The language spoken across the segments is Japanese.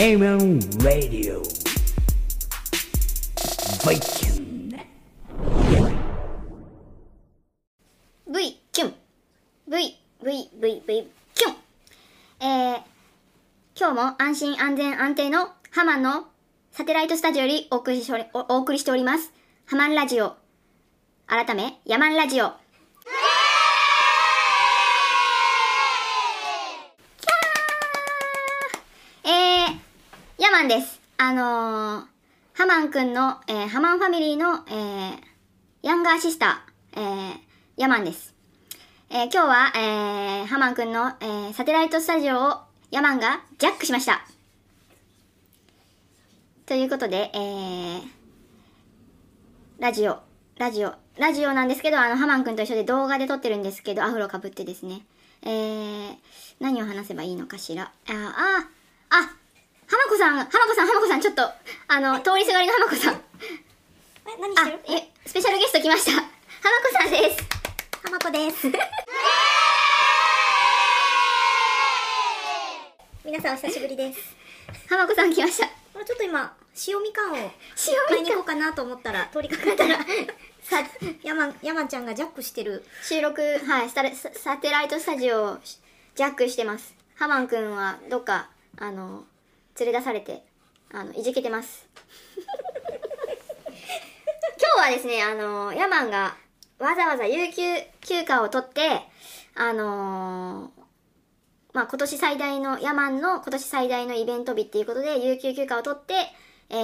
Amen Radio. Viking V キュン V V V V キュンえー、今日も安心安全安定のハマンのサテライトスタジオよりお送りしておりおお送りしております。ハマンラジオ。改めヤマンラジオキャーえー、ヤマンですあのー、ハマンくんの、えー、ハマンファミリーの、えー、ヤンガーシスター、えー、ヤマンです。えー今日は、えー、ハマンくんの、えーサテライトスタジオをヤマンがジャックしました。ということで、えー、ラジオ、ラジオ、ラジオなんですけど、あの、ハマンくんと一緒で動画で撮ってるんですけど、アフロかぶってですね。えー、何を話せばいいのかしら。あー、あー、あ、ハマコさん、ハマコさん、ハマコさん、ちょっと、あの、通りすがりのハマコさん。え、何あしてる、え、スペシャルゲスト来ました。ハマコさんです。はまこです。皆さんお久しぶりです。ハマコさん来ました。ちょっと今、塩みかんを塩買いに行こうかなと思ったら、通りかかったら、さ、ヤマン、ヤマンちゃんがジャックしてる。収録、はい、サテライトスタジオをジャックしてます。ハマンくんはどっか、あの、連れ出されて、あの、いじけてます。今日はですね、あの、ヤマンがわざわざ有給休暇を取って、あのまあ、今年最大の、ヤマンの今年最大のイベント日っていうことで、有給休暇を取って、え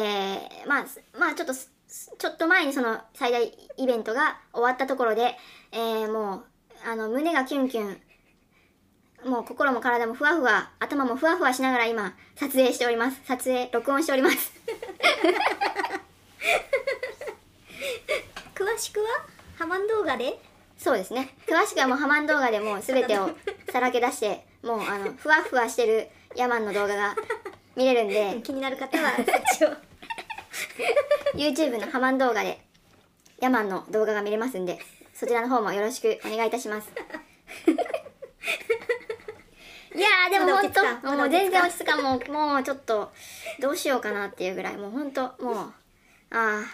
ー、まあ、まあ、ちょっと、ちょっと前にその最大イベントが終わったところで、えー、もう、あの、胸がキュンキュン、もう心も体もふわふわ、頭もふわふわしながら今、撮影しております。撮影、録音しております。詳しくは、ハマン動画で、そうですね。詳しくはもうハマン動画でもう全てをさらけ出して、もうあの、ふわふわしてるヤマンの動画が見れるんで、気になる方は、そっちを。YouTube のハマン動画でヤマンの動画が見れますんでそちらの方もよろしくお願いいたしますいやーでも本当もう全然落ち着かん。もうもうちょっとどうしようかなっていうぐらいもう本当もうああ まあまあ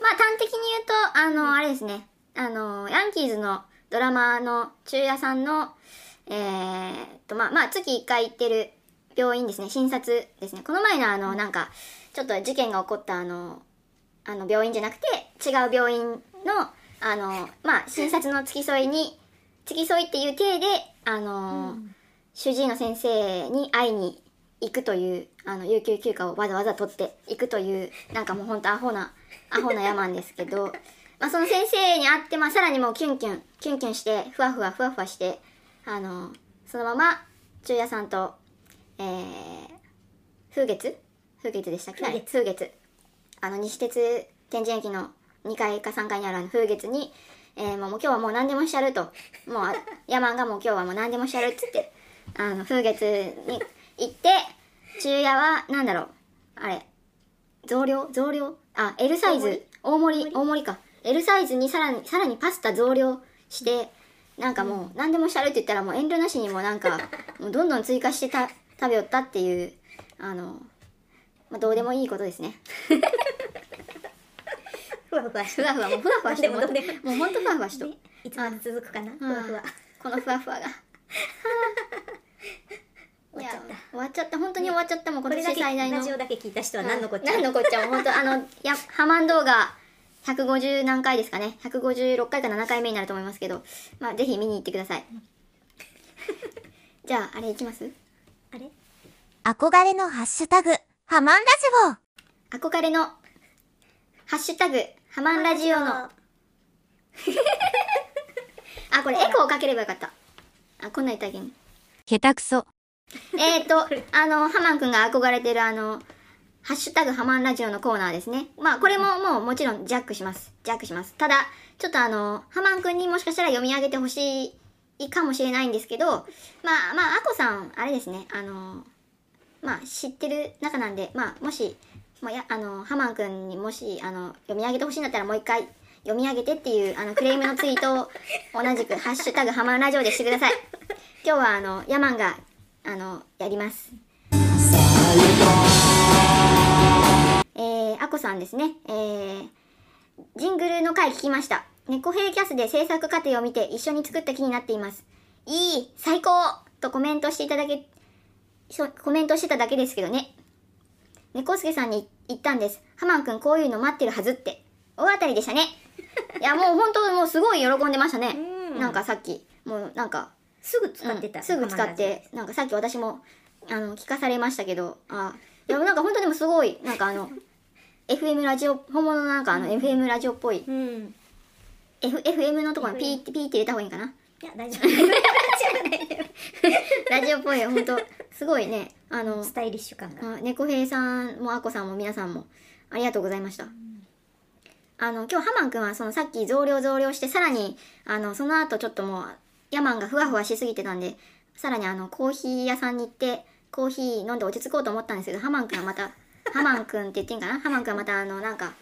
まあ端的に言うとあのあれですね。あのヤンキーズのドラマの中夜さんのえー、っとまあまあ月1回行ってる病院ですね。診察ですね。この前のあのなんかちょっと事件が起こったあのあの病院じゃなくて違う病院のあのまあ診察の付き添いに付き添いっていう体であの、主治医の先生に会いに行くというあの有給休暇をわざわざ取っていくというなんかもうほんとアホなアホな山なんですけど まあその先生に会って、まあ、さらにもうキュンキュンキュンキュンしてふわふわふわふわしてあのそのまま中夜さんとえー、風月？風月でしたっけ？風月。あの西鉄天神駅の2階か3階にあるあの風月に、えー、もうもう今日はもう何でもしちゃると。もうあヤマンがもう今日はもう何でもしちゃるっつって。あの風月に行って中夜はなんだろう。あれ。増量？増量？あ L サイズ。大盛り？大盛り？か。L サイズにさらにさらにパスタ増量してなんかもう何でもしちゃるって言ったらもう遠慮なしにもうなんか もうどんどん追加してた食べよったっていうあの、まあ、どうでもいいことですねふわふわしふわふわもうふわふわして。でもどうほんとふわふわしと。ねいつまで続くかな、ふうん。わふわ。このふわふわが。終わっちゃった。いや終わっちゃった。本当に終わっちゃった。もう今これだけ、年最大の。ラジオだけ聞いた人は何のこっちゃ。何のこっちゃもう？本当。あのやハマン動画150何回ですかね。156回か7回目になると思いますけど。まあぜひ見に行ってください。じゃああれいきます？あれ？憧れのハッシュタグ、ハマンラジ憧れのハッシュタグハマンラジオの あこれエコーかければよかったあこんなん言ったけ？んオ。下手くそ。えーと、あの、ハマンくんが憧れてるあの、ハッシュタグハマンラジオのコーナーですね。まあ、これももうもちろんジャックします。ジャックします。ただ、ちょっとあの、ハマンくんにもしかしたら読み上げてほしいかもしれないんですけど、まあ、まあ、アコさん、あれですね、あの、まあ、知ってる中なんで、まあ、もし、もうや、あの、ハマンくんにもし、あの、読み上げてほしいんだったらもう一回読み上げてっていう、あの、クレームのツイートを同じく、ハッシュタグハマンラジオでしてください。今日はあの、ヤマンがあのやります。えー、あこさんですね。えー、ジングルの回聞きました。猫兵キャスで制作過程を見て一緒に作った気になっています。いい最高とコメントしていただけコメントしてただけですけどね。猫助さんに言ったんです。ハマンくんこういうの待ってるはずって。大当たりでしたね。いや、もう本当もうすごい喜んでましたね。うんなんかさっき、もうなんか、すぐ使ってた、うんすぐ使って、なんかさっき私も、あの、聞かされましたけど、あ、いや、なんか本当でもすごい、なんかあの、FM ラジオ、本物のなんかあの、FM ラジオっぽい、うん。F、FM のところにピーって、ピーって入れた方がいいかな。いや、大丈夫。大丈夫、大丈ラジオっぽい、本当すごいね、あの夫。、スタイリッシュ感が。あ猫兵さんもあこさんも皆さんもありがとうございました。あの今日ハマンくんはそのさっき増量増量してさらにあのその後ちょっともうヤマンがふわふわしすぎてたんでさらにあのコーヒー屋さんに行ってコーヒー飲んで落ち着こうと思ったんですけどハマンくんはまたハマンくんって言っていいんかな？ハマンくんはまたあのなんか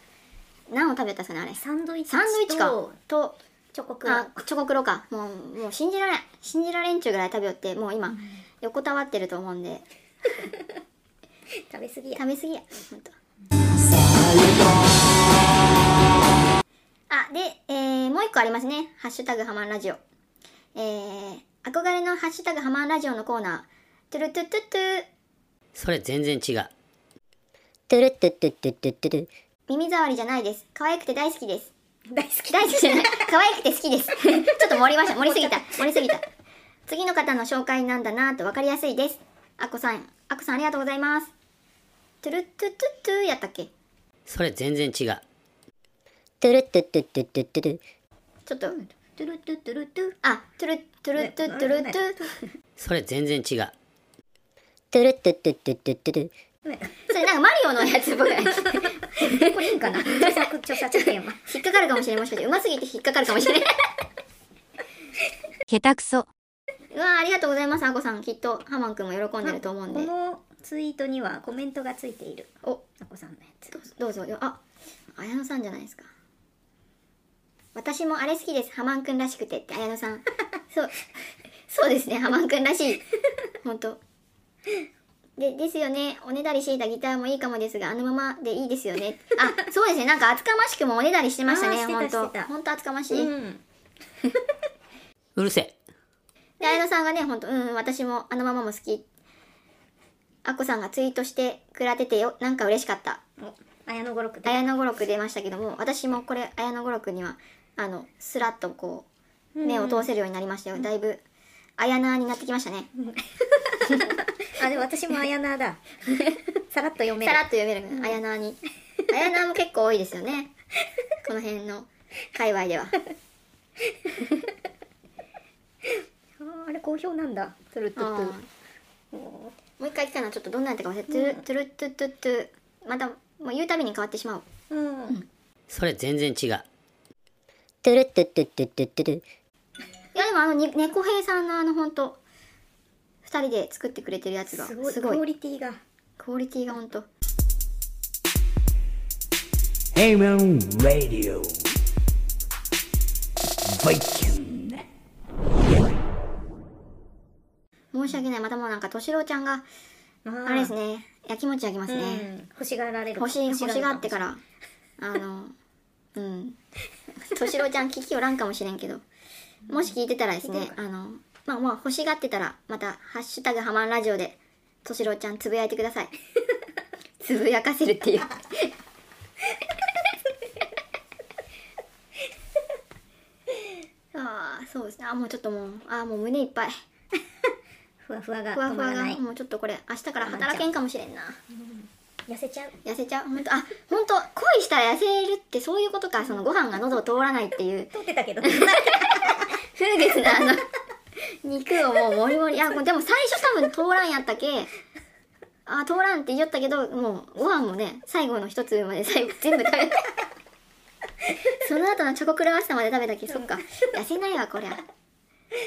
何を食べたんですかねあれサンドイッチサンドイッチかととチョコクあラチョコクロか。もうもう信じられん。信じられんちゅうぐらい食べよってもう今横たわってると思うんで。食べ過ぎや。食べ過ぎや。ほんと。あで、えー、もう一個ありますね「ハッシュタグハマンラジオ」えー、憧れの「ハッシュタグハマンラジオ」のコーナー。トゥルトゥトゥトゥ。それ全然違う。トゥルトゥトゥトゥトゥトゥル耳障りじゃないです。可愛くて大好きです大好き。大好きじゃない可愛くて好きです。ちょっと盛りました 盛りすぎた。盛りすぎた。次の方の紹介なんだなと分かりやすいです。あこさん。あこさんありがとうございます。トゥルトゥトゥトゥやったっけ？それ全然違う。トゥルトゥトゥトゥトゥトゥルちょっとトゥルトゥトゥルトゥ。あトゥルトゥルトゥトゥルトゥ。それ全然違う。トゥルトゥトゥトゥトゥトゥルそれなんかマリオのやつっぽくないこれいいんかな？著作著作権は。引っかかるかもしれんもしかしてうますぎて引っかかるかもしれない。下手くそ。うわーありがとうございますあこさん。きっとハマンくんも喜んでると思うんで。このツイートにはコメントがついている。お。あこさんのやつ。どうぞどうぞ。よあ綾野さんじゃないですか。私もあれ好きです。ハマンくんらしくてって綾野さん。そう。そうですねハマンくんらしい。本当でですよね。おねだりしていたギターもいいかもですがあのままでいいですよね。あそうですね。なんか厚かましくもおねだりしてましたね本当。本当厚かましい、うん。うるせえ。で綾野さんがね本当うん私もあのままも好き。あこさんがツイートしてくれててよ。なんか嬉しかった。お綾野語録で綾野語録出ましたけども私もこれ綾野語録にはあのスラッとこう目を通せるようになりましたよ、だいぶ綾菜になってきましたね、あでも私も綾菜だ。さらっと読める。さらっと読める。綾菜に。綾菜も結構多いですよね。この辺の界隈では。あーあれ好評なんだ。トゥルトゥトゥあー。もう一回聞かなちょっとどんなやったか忘れて、トゥルトゥルトゥトゥトゥまたもう言うたびに変わってしまう。うん。それ全然違う。トゥルトゥトゥトゥトゥトゥルいやでもあのに猫兵さんのあの本当二人で作ってくれてるやつがすごいすごい。クオリティが。クオリティが本当。Amen Radio. Viking. 申し訳ない。またもうなんか敏郎ちゃんがあ。れですね。やきもち焼きますね、うん。欲しがられる欲しい欲しがってから。あのうん。敏郎ちゃん聞きおらんかもしれんけど。もし聞いてたらですねあのまあまあ欲しがってたらまた「ハッシュタグハマンラジオ」で敏郎ちゃんつぶやいてください。つぶやかせるっていう。ああそうですね。あもうちょっともうあーもう胸いっぱい。ふわふわが ふわふわがもうちょっとこれ明日から働けんかもしれんな。痩せちゃう？痩せちゃう？本当あ本当恋したら痩せるってそういうことかそのご飯が喉を通らないっていう。通ってたけど。風月なあの肉をもうもりもりいやもうでも最初多分通らんやったけあ通らんって言ったけどもうご飯もね最後の一粒まで最後全部食べたその後のチョコクロワッサンまで食べたけそっか。痩せないわこりゃ。い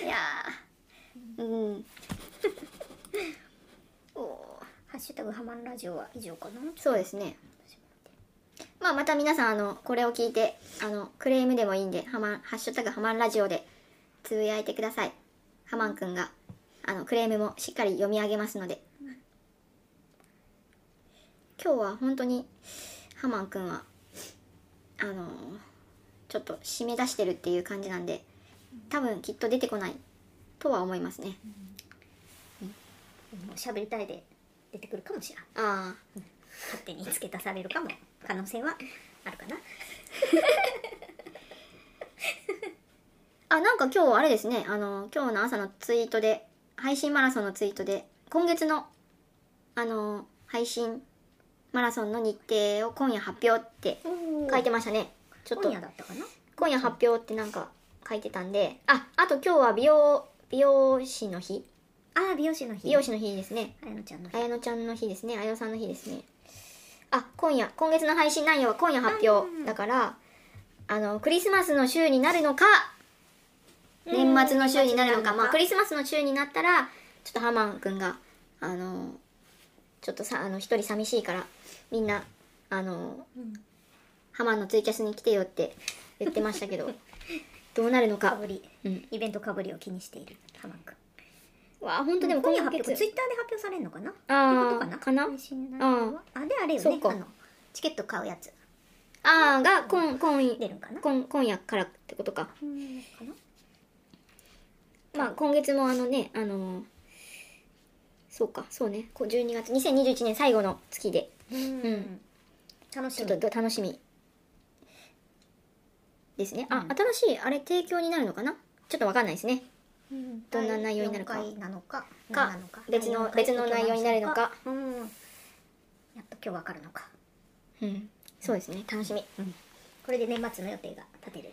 やー。うん。おー。ハッシュタグハマンラジオは以上かな。そうですね。まあまた皆さんあのこれを聞いてあのクレームでもいいんでハマンハッシュタグハマンラジオでつぶやいてください。ハマンくんがあのクレームもしっかり読み上げますので。今日は本当にハマンくんはあのちょっと締め出してるっていう感じなんで多分きっと出てこないとは思いますね。もう喋りたいで出てくるかもしれん。ああ勝手に付け足されるかも可能性はあるかな あなんか今日あれですね。あの今日の朝のツイートで配信マラソンのツイートで今月のあの配信マラソンの日程を今夜発表って書いてましたね。ちょっと。今夜だったかな？今夜発表ってなんか書いてたんで。ああと今日は美容美容師の日。ああ美容師の日。美容師の日ですね。あやのちゃんの日。綾乃ちゃんの日ですね。綾乃さんの日ですね。あ今夜今月の配信内容は今夜発表。だからあのクリスマスの週になるのか年末の週になるのかまあクリスマスの週になったらちょっとハマン君があのちょっとさあの一人寂しいからみんなあの、ハマンのツイキャスに来てよって言ってましたけど どうなるのか。かぶり、うん。イベントかぶりを気にしているハマンくん。わあ本当でも今夜発月。表ツイッターで発表されるのかな？あーってことかな？あであれよねあのチケット買うやつ。ああが今今出るんかな？今今夜からってことか。うんかな？まあ今月もあのねあのーそうかそうね。こう12月2021年最後の月で。うん。楽しみ。ちょっと楽しみ。ですね。あ、うん。新しいあれ提供になるのかな？ちょっとわかんないですね。うん。どんな内容になるか。なのかか別の別の内容になるのか。うん。やっと今日わかるのか。うん。そうですね。楽しみ。これで年末の予定が立てる。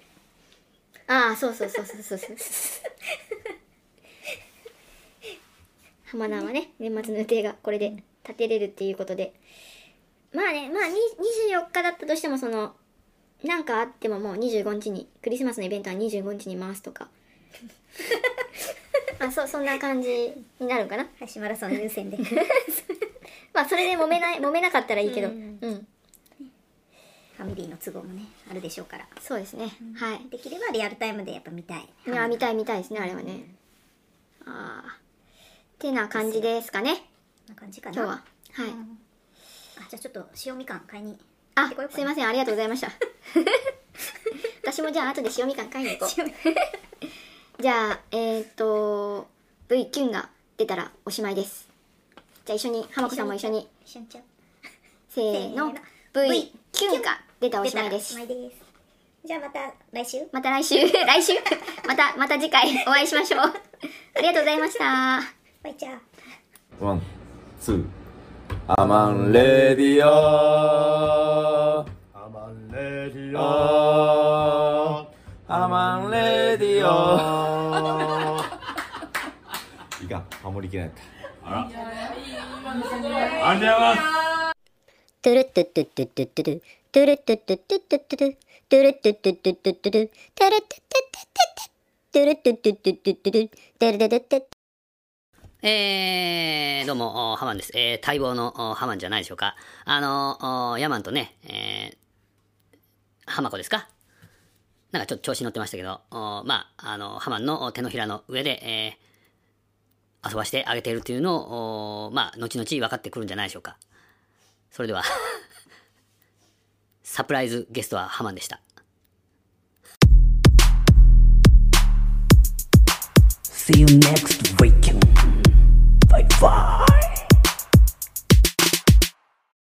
ああそうそうそうそうそうそう 浜田はね年末の予定がこれで立てれるっていうことで。まあねまあに24日だったとしてもそのなんかあってももう25日にクリスマスのイベントは25日に回すとか。あそそんな感じになるかな？配信マラソン優先で。まあそれで揉めない揉めなかったらいいけど。ううん。ん、ファミリーの都合もねあるでしょうから。そうですね。はい。できればリアルタイムでやっぱ見たい。いや見たい見たいですねあれはね。ああてな感じですかね。な感じかな今日は。はい、うん。あじゃあちょっと塩みかん買いに。あすいません。ありがとうございました。私もじゃあ後で塩みかん買いに行こう。じゃあえっ、ー、と V キュンが出たらおしまいです。じゃあ一緒に浜子さんも一緒に。一緒に。せーの。V キュン。が出たらおしまいです。出たらおしまいです。じゃあまた来週。また来週。来週。またまた次回お会いしましょう。ありがとうございました One, two. Yaman Radio Yaman Radioアマンレディオいかん、ハモリきれないやトゥルットゥットゥットゥットゥットゥルトゥルットゥットゥットゥットゥットゥルトゥルットゥットゥットゥットゥットゥルトゥルットゥットゥットゥットゥットゥルトゥットゥットゥットゥットゥルトゥルトゥットゥットゥッえー、どうも、ハマンです。えー、待望のハマンじゃないでしょうか。あの、おヤマンとね、えー、ハマコですか？なんかちょっと調子に乗ってましたけど、まあ、あの、ハマンの手のひらの上で、えー、遊ばしてあげているというのを、まあ、後々分かってくるんじゃないでしょうか。それでは、サプライズゲストはハマンでした。See you next week. Spotify.